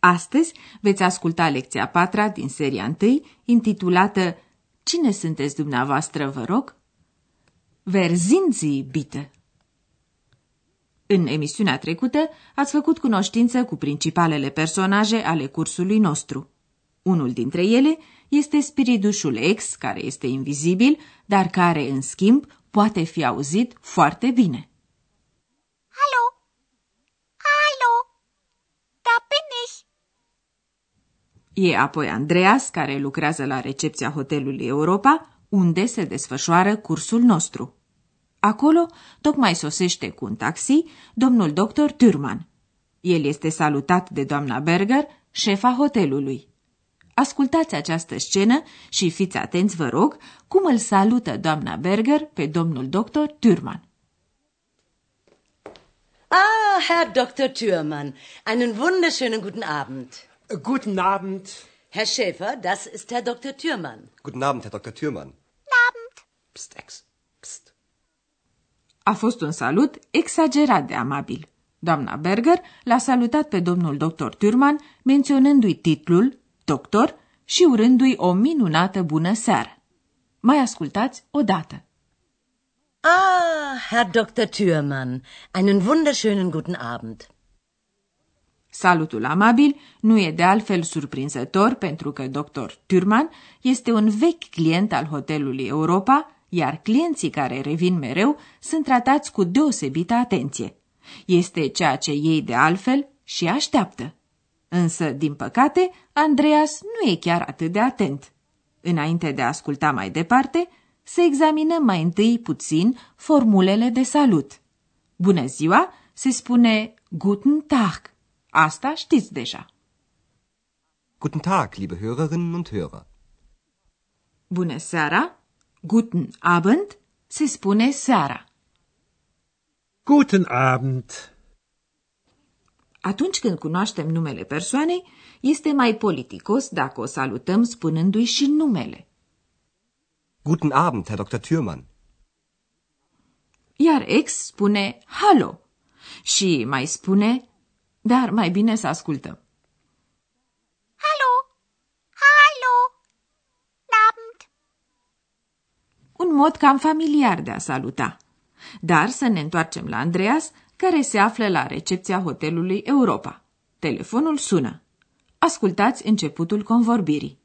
Astăzi veți asculta lecția patra din seria 1, intitulată Cine sunteți dumneavoastră, vă rog? Verzinzi, bitte! În emisiunea trecută ați făcut cunoștință cu principalele personaje ale cursului nostru. Unul dintre ele este spiritușul ex, care este invizibil, dar care, în schimb, poate fi auzit foarte bine. Hallo? Hallo? Da bin ich. E apoi Andreas, care lucrează la recepția hotelului Europa, unde se desfășoară cursul nostru. Acolo tocmai sosește cu un taxi domnul doctor Turman. El este salutat de doamna Berger, șefa hotelului. Ascultați această scenă și fiți atenți, vă rog, cum îl salută doamna Berger pe domnul doctor Turman. Ah, Herr Dr. Thürmann, einen wunderschönen guten Abend. Guten Abend. Herr Schäfer, das ist Herr Dr. Thürmann. Guten Abend, Herr Dr. Thürmann. Abend. Psst, Ex. Psst. A fost un salut exagerat de amabil. Doamna Berger l-a salutat pe domnul doctor Turman, menționându-i titlul, doctor, și urându-i o minunată bună seară. Mai ascultați odată. Ah, Herr Dr. Thürmann, einen wunderschönen guten Abend. Salutul amabil nu e de altfel surprinzător pentru că dr. Turman este un vechi client al hotelului Europa, iar clienții care revin mereu sunt tratați cu deosebită atenție. Este ceea ce ei de altfel și așteaptă. Însă, din păcate, Andreas nu e chiar atât de atent. Înainte de a asculta mai departe, să examinăm mai întâi puțin formulele de salut. Bună ziua se spune Guten Tag. Asta știți deja. Guten Tag, liebe Hörerinnen und Hörer. Bună seara, Guten Abend se spune seara. Guten Abend. Atunci când cunoaștem numele persoanei, este mai politicos dacă o salutăm spunându-i și numele. Guten Abend, Herr Dr. Thürmann. Iar ex spune hallo și mai spune, dar mai bine să ascultăm. Hallo? Hallo? Abend. Un mod cam familiar de a saluta. Dar să ne întoarcem la Andreas, care se află la recepția hotelului Europa. Telefonul sună. Ascultați începutul convorbirii.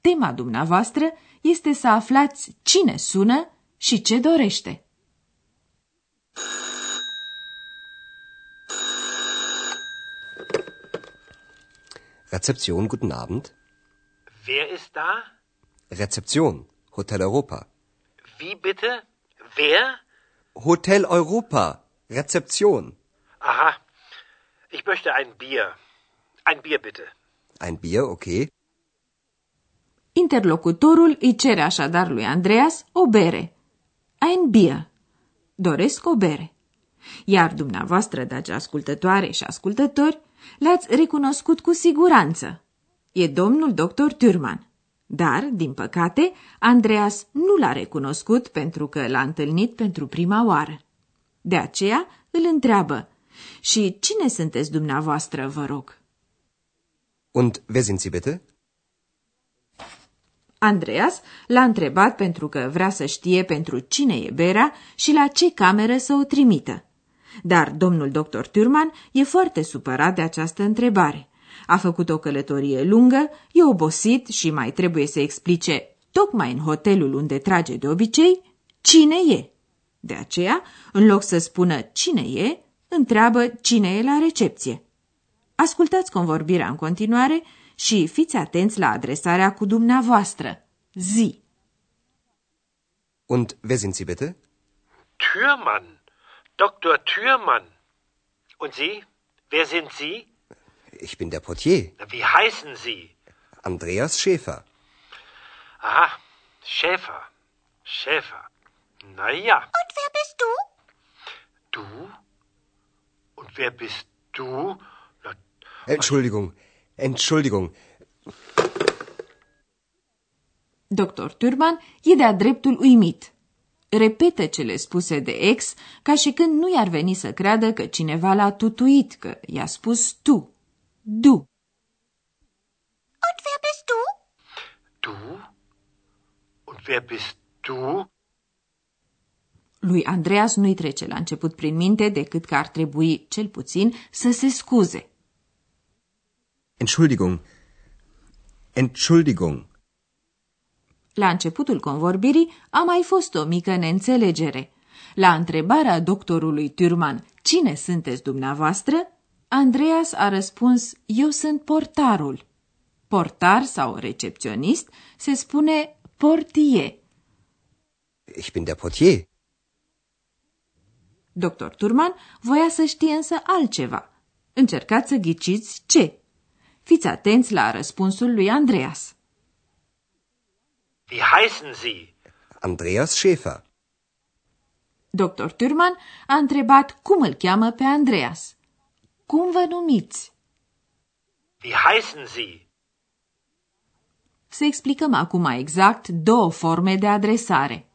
Tema dumneavoastră este să aflați cine sună și ce dorește. Rezeption, guten Abend. Wer ist da? Rezeption, Hotel Europa. Wie bitte? Wer? Hotel Europa, Rezeption. Aha. Ich möchte ein Bier. Ein Bier bitte. Ein Bier, okay. Interlocutorul îi cere așadar lui Andreas o bere. Ein Bier. Doresc o bere. Iar dumneavoastră, dragi ascultătoare și ascultători, l-ați recunoscut cu siguranță. E domnul doctor Turman. Dar, din păcate, Andreas nu l-a recunoscut pentru că l-a întâlnit pentru prima oară. De aceea îl întreabă, și cine sunteți dumneavoastră, vă rog? Und wer sind Sie bitte? Andreas l-a întrebat pentru că vrea să știe pentru cine e berea și la ce cameră să o trimită. Dar domnul doctor Turman e foarte supărat de această întrebare. A făcut o călătorie lungă, e obosit și mai trebuie să explice, tocmai în hotelul unde trage de obicei, cine e. De aceea, în loc să spună cine e, întreabă cine e la recepție. Ascultați convorbirea în continuare și fiți atenți la adresarea cu dumneavoastră. Zi. Und wer sind Sie bitte? Thürmann. Dr. Thürmann. Und Sie? Wer sind Sie? Ich bin der Portier. Wie heißen Sie? Andreas Schäfer. Aha, Schäfer. Schäfer. Na ja. Und wer bist du? Du? Und wer bist du? Na, Entschuldigung. Entschuldigung. Dr. Turban e de-a dreptul uimit. Repetă cele spuse de ex, ca și când nu i-ar veni să creadă că cineva l-a tutuit, că i-a spus tu. Du. Und wer bist du? du? Und wer bist du? Lui Andreas nu-i trece la început prin minte decât că ar trebui, cel puțin, să se scuze. Entschuldigung. Entschuldigung. La începutul convorbirii a mai fost o mică neînțelegere. La întrebarea doctorului Turman, cine sunteți dumneavoastră, Andreas a răspuns, eu sunt portarul. Portar sau recepționist se spune portie. Ich bin der Portier. Dr. Turman voia să știe însă altceva. Încercați să ghiciți ce. Fiți atenți la răspunsul lui Andreas. Wie heißen Sie? Andreas Schäfer. Dr. Turman a întrebat cum îl cheamă pe Andreas. Cum vă numiți? Wie heißen Sie? Să explicăm acum mai exact două forme de adresare.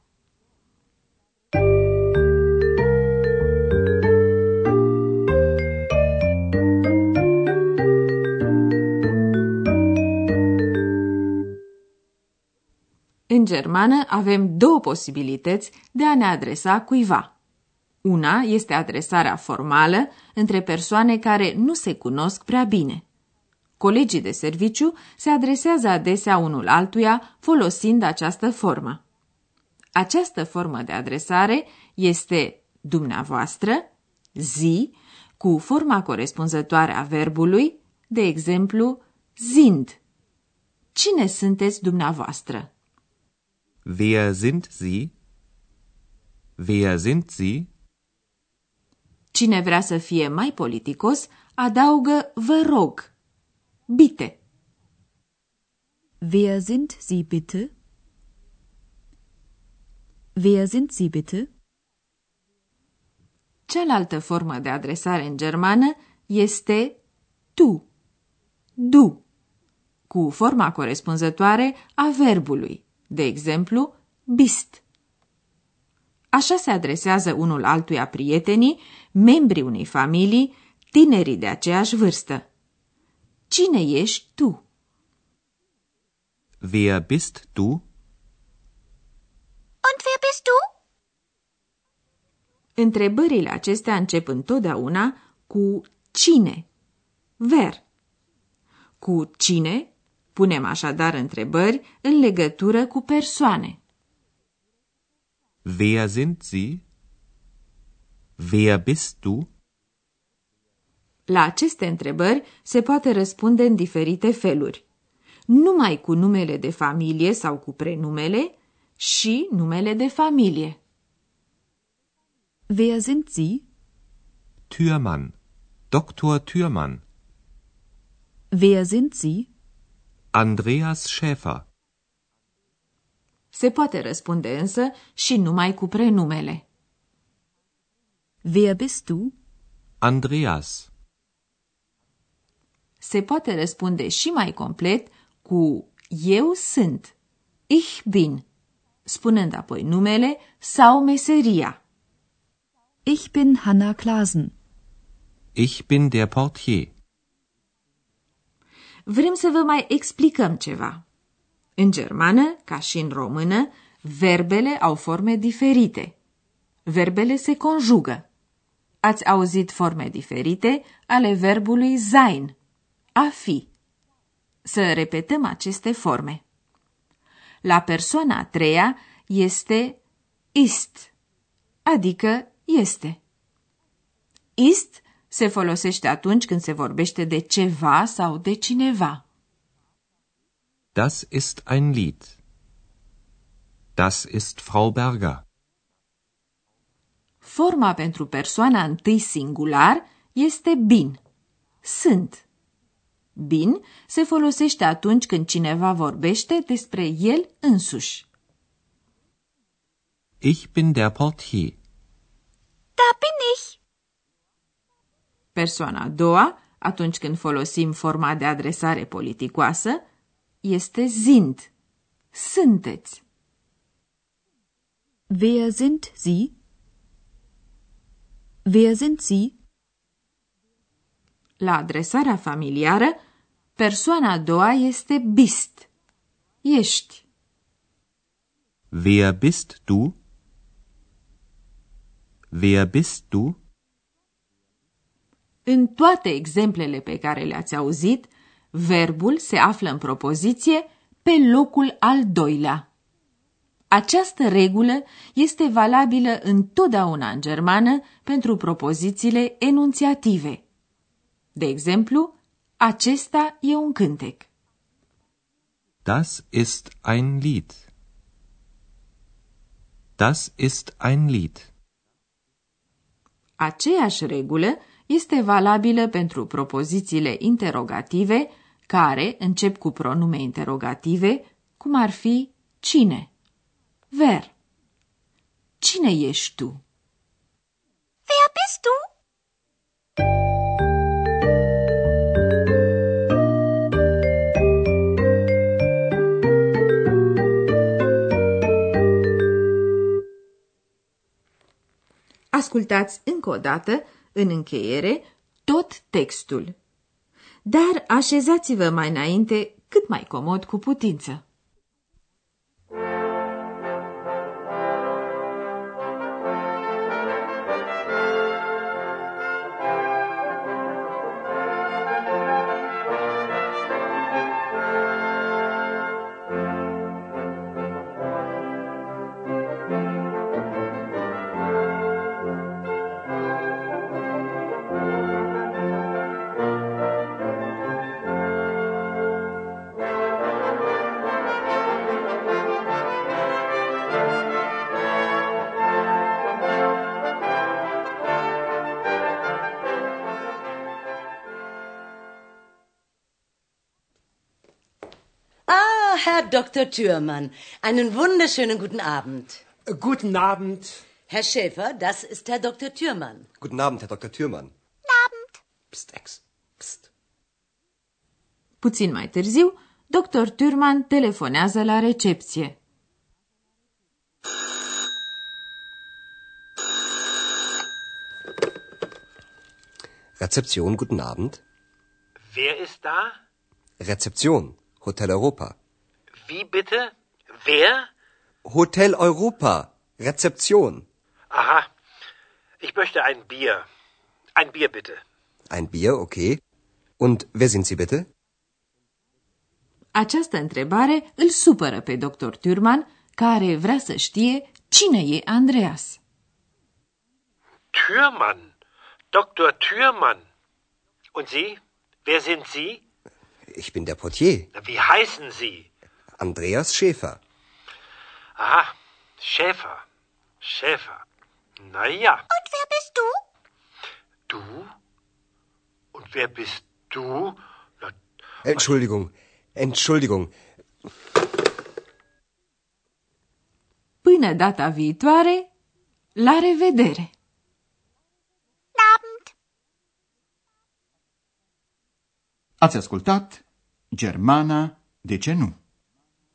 În germană avem două posibilități de a ne adresa cuiva. Una este adresarea formală între persoane care nu se cunosc prea bine. Colegii de serviciu se adresează adesea unul altuia folosind această formă. Această formă de adresare este dumneavoastră, zi, cu forma corespunzătoare a verbului, de exemplu, sind. Cine sunteți dumneavoastră? Wer sind Sie? Wer sind Sie? Cine vrea să fie mai politicos, adaugă vă rog. Bite. Wer sind Sie bitte? Wer sind Sie bitte? Cealaltă formă de adresare în germană este tu, du, cu forma corespunzătoare a verbului, de exemplu, bist. Așa se adresează unul altuia prietenii, membrii unei familii, tinerii de aceeași vârstă. Cine ești tu? Wer bist du? Und wer bist du? Întrebările acestea încep întotdeauna cu cine, ver. Cu cine punem așadar întrebări în legătură cu persoane. Wer sind Sie? Wer bist du? La aceste întrebări se poate răspunde în diferite feluri. Numai cu numele de familie sau cu prenumele și numele de familie. Wer sind Sie? Türmann. Dr. Türmann. Wer sind Sie? Andreas Schäfer. Se poate răspunde însă și numai cu prenumele. Wer bist du? Andreas. Se poate răspunde și mai complet cu eu sunt, ich bin, spunând apoi numele sau meseria. Ich bin Hanna Klasen. Ich bin der Portier. Vrem să vă mai explicăm ceva. În germană, ca și în română, verbele au forme diferite. Verbele se conjugă. Ați auzit forme diferite ale verbului sein, a fi. Să repetăm aceste forme. La persoana a treia este ist, adică este. Ist se folosește atunci când se vorbește de ceva sau de cineva. Das ist ein Lied. Das ist Frau Berger. Forma pentru persoana întâi singular este bin. Sunt. Bin se folosește atunci când cineva vorbește despre el însuși. Ich bin der Portier. Da bin ich. Persoana a doua, atunci când folosim forma de adresare politicoasă, este sind. Sunteți. Wer sind Sie? Wer sind Sie? La adresarea familiară, persoana a doua este bist. Ești. Wer bist du? Wer bist du? În toate exemplele pe care le-ați auzit, verbul se află în propoziție pe locul al doilea. Această regulă este valabilă întotdeauna în germană pentru propozițiile enunțiative. De exemplu, acesta e un cântec. Das ist ein Lied. Das ist ein Lied. Aceeași regulă este valabilă pentru propozițiile interogative care încep cu pronume interogative, cum ar fi cine, ver. Cine ești tu? Wer bist du? Ascultați încă o dată, în încheiere, tot textul. Dar așezați-vă mai înainte cât mai comod cu putință. Herr Dr. Thürmann, einen wunderschönen guten Abend. Guten Abend. Herr Schäfer, das ist Herr Dr. Thürmann. Guten Abend, Herr Dr. Thürmann. Abend. Psst, Ex. Psst. Puțin mai târziu, dr. Turman telefonează la recepție. Rezeption, guten Abend. Wer ist da? Rezeption, Hotel Europa. Wie bitte? Wer? Hotel Europa, Rezeption. Aha. Ich möchte ein Bier. Ein Bier bitte. Ein Bier, okay. Und wer sind Sie bitte? Această întrebare îl supără pe dr. Turman, care vrea să știe cine e Andreas. Türmann. Dr. Türmann. Und Sie? Wer sind Sie? Ich bin der Portier, Wie heißen Sie? Andreas Schäfer. Aha. Schäfer. Schäfer. Na ja. Und wer bist du? Du? Und wer bist du? Na, Entschuldigung, Entschuldigung. Până data viitoare, la revedere! Abend. Ați ascultat Germana, de ce nu?